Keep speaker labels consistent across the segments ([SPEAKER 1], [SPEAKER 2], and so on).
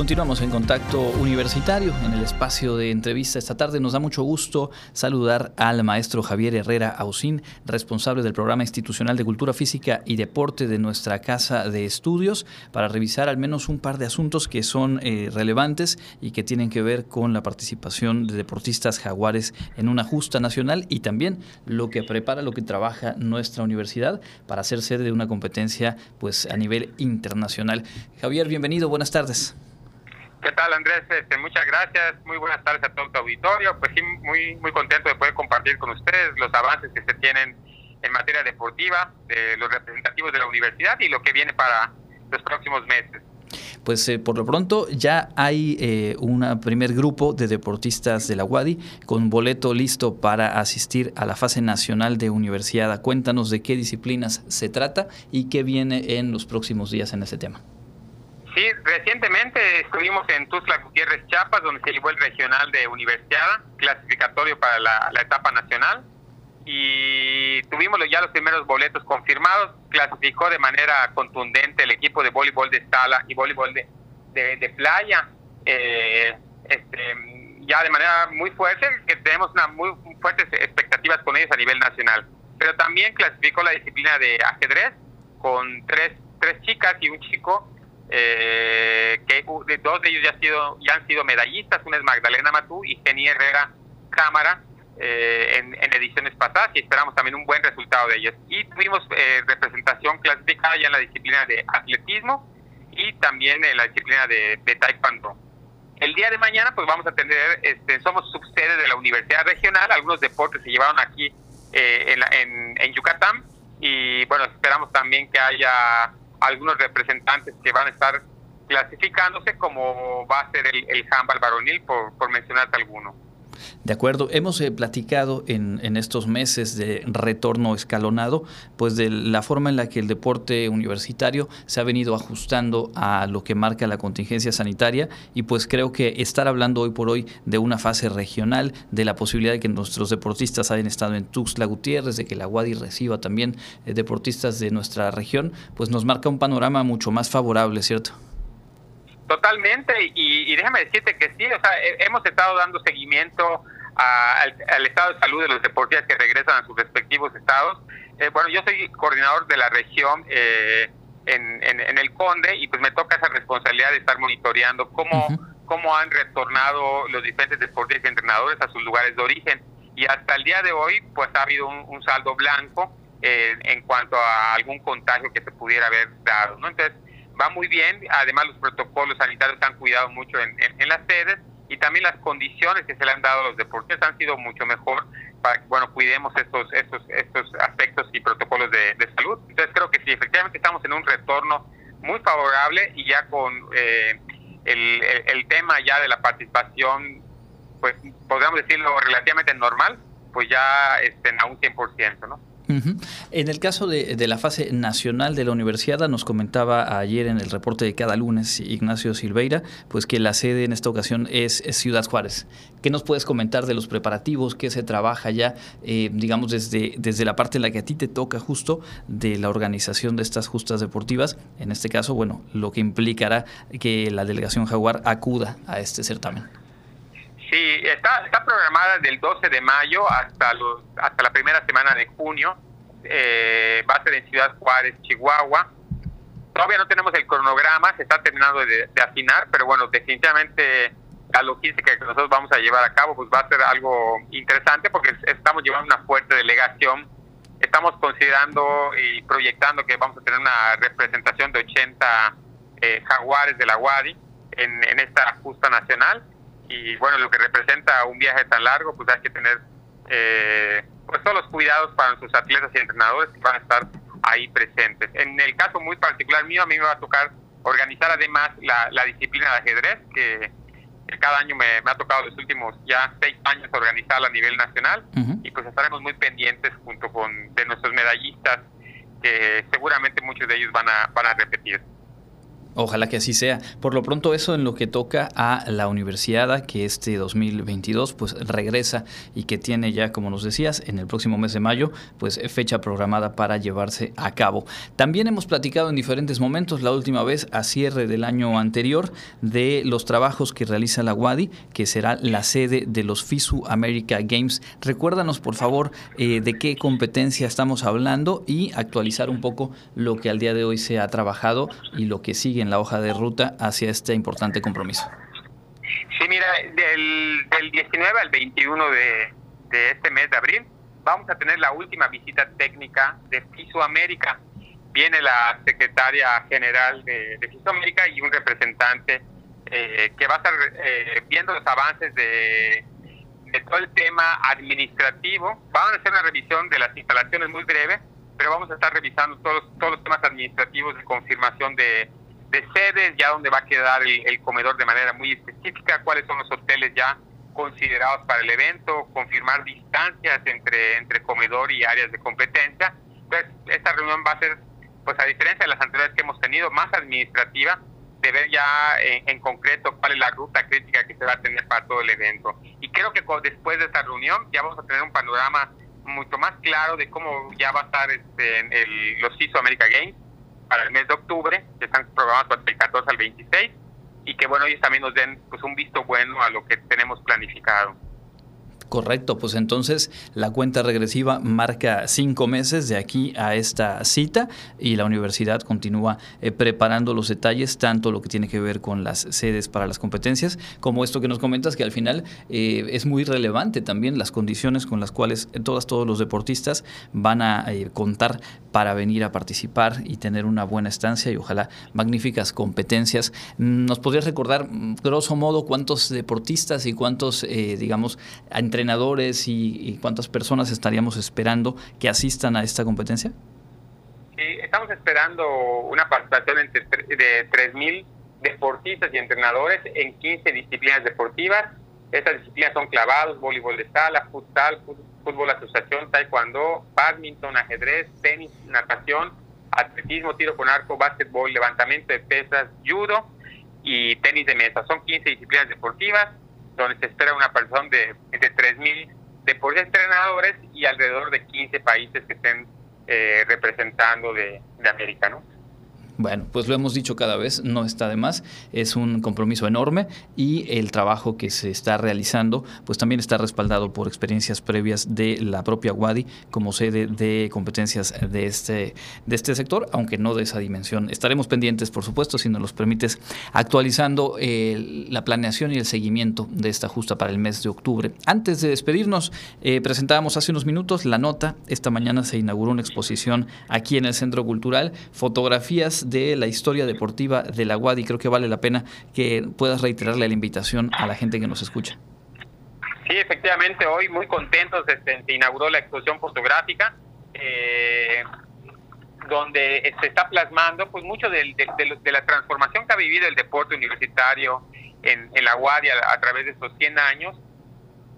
[SPEAKER 1] Continuamos en contacto universitario en el espacio de entrevista esta tarde. Nos da mucho gusto saludar al maestro Javier Herrera Ausín, responsable del programa institucional de cultura física y deporte de nuestra casa de estudios, para revisar al menos un par de asuntos que son eh, relevantes y que tienen que ver con la participación de deportistas jaguares en una justa nacional y también lo que prepara, lo que trabaja nuestra universidad para hacer sede de una competencia pues a nivel internacional. Javier, bienvenido, buenas tardes.
[SPEAKER 2] ¿Qué tal, Andrés? Este, muchas gracias. Muy buenas tardes a todo tu auditorio. Pues sí, muy, muy contento de poder compartir con ustedes los avances que se tienen en materia deportiva de los representativos de la universidad y lo que viene para los próximos meses.
[SPEAKER 1] Pues eh, por lo pronto ya hay eh, un primer grupo de deportistas de la UADI con boleto listo para asistir a la fase nacional de universidad. Cuéntanos de qué disciplinas se trata y qué viene en los próximos días en ese tema.
[SPEAKER 2] Sí, recientemente estuvimos en Tuzla Gutiérrez, Chiapas, donde se llevó el regional de universidad, clasificatorio para la, etapa nacional, y tuvimos ya los primeros boletos confirmados. Clasificó de manera contundente el equipo de voleibol de sala y voleibol de, playa, eh, este, ya de manera muy fuerte, que tenemos una muy fuertes expectativas con ellos a nivel nacional. Pero también clasificó la disciplina de ajedrez con tres, tres chicas y un chico eh, que dos de ellos ya, han sido, ya han sido medallistas, una es Magdalena Matú y Jenny Herrera Cámara eh, en, ediciones pasadas y esperamos también un buen resultado de ellos. Y tuvimos eh, representación clasificada ya en la disciplina de atletismo y también en la disciplina de, taekwondo. El día de mañana pues vamos a tener, este, somos subsede de la Universidad Regional, algunos deportes se llevaron aquí eh, en, en Yucatán y bueno, esperamos también que haya algunos representantes que van a estar clasificándose como va a ser el, el handball varonil, por, por mencionarte alguno.
[SPEAKER 1] De acuerdo, hemos eh, platicado en, en, estos meses de retorno escalonado, pues de la forma en la que el deporte universitario se ha venido ajustando a lo que marca la contingencia sanitaria y pues creo que estar hablando hoy por hoy de una fase regional, de la posibilidad de que nuestros deportistas hayan estado en Tuxtla Gutiérrez, de que la UADI reciba también eh, deportistas de nuestra región, pues nos marca un panorama mucho más favorable, ¿cierto?
[SPEAKER 2] Totalmente, y, déjame decirte que sí, o sea, hemos estado dando seguimiento al, estado de salud de los deportistas que regresan a sus respectivos estados. Eh, bueno, yo soy coordinador de la región eh, en, en, el Conde y pues me toca esa responsabilidad de estar monitoreando cómo, cómo han retornado los diferentes deportistas y entrenadores a sus lugares de origen. Y hasta el día de hoy, pues ha habido un, saldo blanco eh, en cuanto a algún contagio que se pudiera haber dado, ¿no? Entonces, va muy bien, además los protocolos sanitarios han cuidado mucho en, las sedes y también las condiciones que se le han dado a los deportistas han sido mucho mejor para que bueno cuidemos estos estos estos aspectos y protocolos de, salud entonces creo que sí efectivamente estamos en un retorno muy favorable y ya con eh, el, el, tema ya de la participación pues podríamos decirlo relativamente normal pues ya estén a un 100% ¿no?
[SPEAKER 1] En el caso de, la fase nacional de la universidad, nos comentaba ayer en el reporte de cada lunes Ignacio Silveira, pues que la sede en esta ocasión es, Ciudad Juárez. ¿Qué nos puedes comentar de los preparativos? ¿Qué se trabaja ya, eh, digamos, desde, desde la parte en la que a ti te toca justo de la organización de estas justas deportivas? En este caso, bueno, lo que implicará que la delegación Jaguar acuda a este certamen.
[SPEAKER 2] Sí, está, está programada del 12 de mayo hasta, los, hasta la primera semana de junio. Eh, va a ser en Ciudad Juárez, Chihuahua. Todavía no tenemos el cronograma, se está terminando de, afinar, pero bueno, definitivamente la logística que nosotros vamos a llevar a cabo pues va a ser algo interesante porque estamos llevando una fuerte delegación. Estamos considerando y proyectando que vamos a tener una representación de 80 eh, jaguares de la UADI en, en esta justa nacional y bueno, lo que representa un viaje tan largo, pues hay que tener eh, pues todos los cuidados para sus atletas y entrenadores que van a estar ahí presentes. En el caso muy particular mío, a mí me va a tocar organizar además la, disciplina de ajedrez, que, cada año me, ha tocado los últimos ya seis años organizarla a nivel nacional, y pues estaremos muy pendientes junto con de nuestros medallistas, que seguramente muchos de ellos van a, van a repetir.
[SPEAKER 1] Ojalá que así sea. Por lo pronto eso en lo que toca a la universidad que este 2022 pues regresa y que tiene ya, como nos decías, en el próximo mes de mayo, pues fecha programada para llevarse a cabo. También hemos platicado en diferentes momentos, la última vez a cierre del año anterior, de los trabajos que realiza la WADI, que será la sede de los FISU America Games. Recuérdanos, por favor, eh, de qué competencia estamos hablando y actualizar un poco lo que al día de hoy se ha trabajado y lo que sigue en la hoja de ruta hacia este importante compromiso?
[SPEAKER 2] Sí, mira, del, 19 al 21 de, este mes de abril vamos a tener la última visita técnica de América. Viene la secretaria general de, de y un representante eh, que va a estar eh, viendo los avances de, de todo el tema administrativo. Vamos a hacer una revisión de las instalaciones muy breve, pero vamos a estar revisando todos, todos los temas administrativos de confirmación de, de sedes, ya donde va a quedar el, comedor de manera muy específica, cuáles son los hoteles ya considerados para el evento, confirmar distancias entre, entre comedor y áreas de competencia. Entonces, esta reunión va a ser, pues a diferencia de las anteriores que hemos tenido, más administrativa, de ver ya en, concreto cuál es la ruta crítica que se va a tener para todo el evento. Y creo que después de esta reunión ya vamos a tener un panorama mucho más claro de cómo ya va a estar este, en el, los CISO America Games para el mes de octubre, que están programados del 14 al 26, y que bueno, ellos también nos den pues un visto bueno a lo que tenemos planificado.
[SPEAKER 1] Correcto, pues entonces la cuenta regresiva marca cinco meses de aquí a esta cita y la universidad continúa eh, preparando los detalles, tanto lo que tiene que ver con las sedes para las competencias, como esto que nos comentas, que al final eh, es muy relevante también las condiciones con las cuales todas, todos los deportistas van a eh, contar para venir a participar y tener una buena estancia y ojalá magníficas competencias. ¿Nos podrías recordar, mm, grosso modo, cuántos deportistas y cuántos, digamos, entre entrenadores y, cuántas personas estaríamos esperando que asistan a esta competencia?
[SPEAKER 2] Sí, estamos esperando una participación de 3.000 deportistas y entrenadores en 15 disciplinas deportivas. Estas disciplinas son clavados, voleibol de sala, futsal, fútbol asociación, taekwondo, badminton, ajedrez, tenis, natación, atletismo, tiro con arco, básquetbol, levantamiento de pesas, judo y tenis de mesa. Son 15 disciplinas deportivas donde se espera una persona de, de 3.000 deportes entrenadores y alrededor de 15 países que estén eh, representando de, de América, ¿no?
[SPEAKER 1] Bueno, pues lo hemos dicho cada vez, no está de más, es un compromiso enorme y el trabajo que se está realizando pues también está respaldado por experiencias previas de la propia WADI como sede de competencias de este, de este sector, aunque no de esa dimensión. Estaremos pendientes, por supuesto, si nos los permites, actualizando eh, la planeación y el seguimiento de esta justa para el mes de octubre. Antes de despedirnos, eh, presentábamos hace unos minutos la nota, esta mañana se inauguró una exposición aquí en el Centro Cultural, fotografías de la historia deportiva de la UAD y creo que vale la pena que puedas reiterarle la invitación a la gente que nos escucha.
[SPEAKER 2] Sí, efectivamente, hoy muy contentos este, se inauguró la exposición fotográfica. Eh, donde se está plasmando pues mucho de, la transformación que ha vivido el deporte universitario en, la UAD a, a, través de estos 100 años.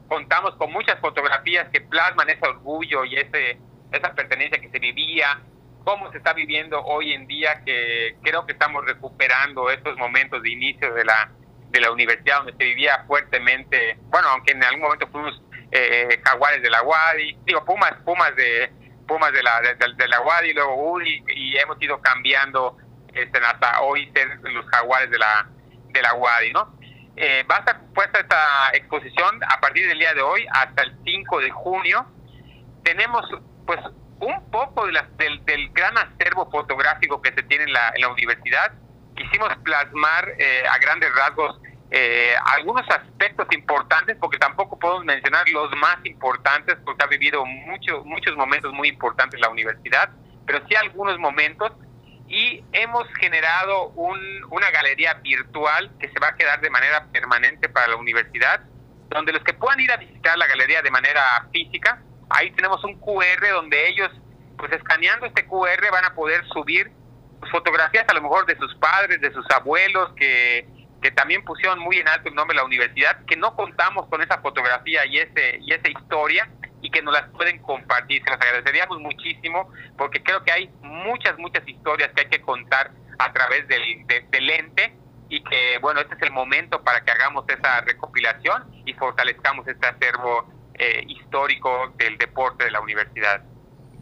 [SPEAKER 2] Contamos con muchas fotografías que plasman ese orgullo y ese, esa pertenencia que se vivía, cómo se está viviendo hoy en día, que creo que estamos recuperando estos momentos de inicio de la, de la universidad donde se vivía fuertemente, bueno, aunque en algún momento fuimos eh, jaguares de la UADI, digo, pumas, pumas de pumas de la, de, la UADI, luego UDI, y hemos ido cambiando este, hasta hoy ser los jaguares de la, de la UADI, ¿no? Eh, va a estar puesta esta exposición a partir del día de hoy hasta el 5 de junio. Tenemos pues un poco de del, del, gran acervo fotográfico que se tiene en la, en la universidad. Quisimos plasmar eh, a grandes rasgos eh, algunos aspectos importantes, porque tampoco podemos mencionar los más importantes, porque ha vivido muchos muchos momentos muy importantes la universidad, pero sí algunos momentos. Y hemos generado un, una galería virtual que se va a quedar de manera permanente para la universidad, donde los que puedan ir a visitar la galería de manera física ahí tenemos un QR donde ellos, pues escaneando este QR, van a poder subir fotografías a lo mejor de sus padres, de sus abuelos, que, que también pusieron muy en alto el nombre de la universidad, que no contamos con esa fotografía y ese y esa historia y que nos las pueden compartir. Se las agradeceríamos muchísimo porque creo que hay muchas, muchas historias que hay que contar a través del, del ente y que, bueno, este es el momento para que hagamos esa recopilación y fortalezcamos este acervo eh, histórico del deporte de la universidad.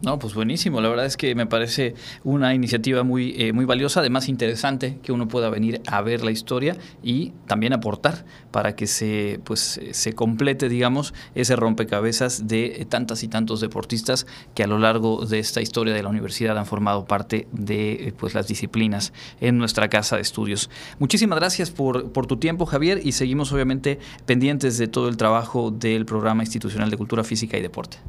[SPEAKER 1] No, pues buenísimo. La verdad es que me parece una iniciativa muy, eh, muy valiosa, además interesante que uno pueda venir a ver la historia y también aportar para que se, pues, se complete, digamos, ese rompecabezas de tantas y tantos deportistas que a lo largo de esta historia de la universidad han formado parte de pues, las disciplinas en nuestra casa de estudios. Muchísimas gracias por, por tu tiempo, Javier, y seguimos obviamente pendientes de todo el trabajo del Programa Institucional de Cultura Física y Deporte.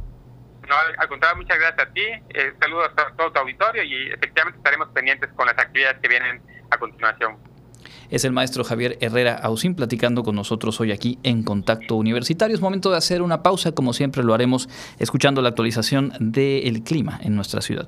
[SPEAKER 2] No, al contrario, muchas gracias a ti. Eh, saludos a todo tu auditorio y efectivamente estaremos pendientes con las actividades que vienen a continuación.
[SPEAKER 1] Es el maestro Javier Herrera Ausín platicando con nosotros hoy aquí en Contacto Universitario. Es momento de hacer una pausa, como siempre lo haremos, escuchando la actualización del clima en nuestra ciudad.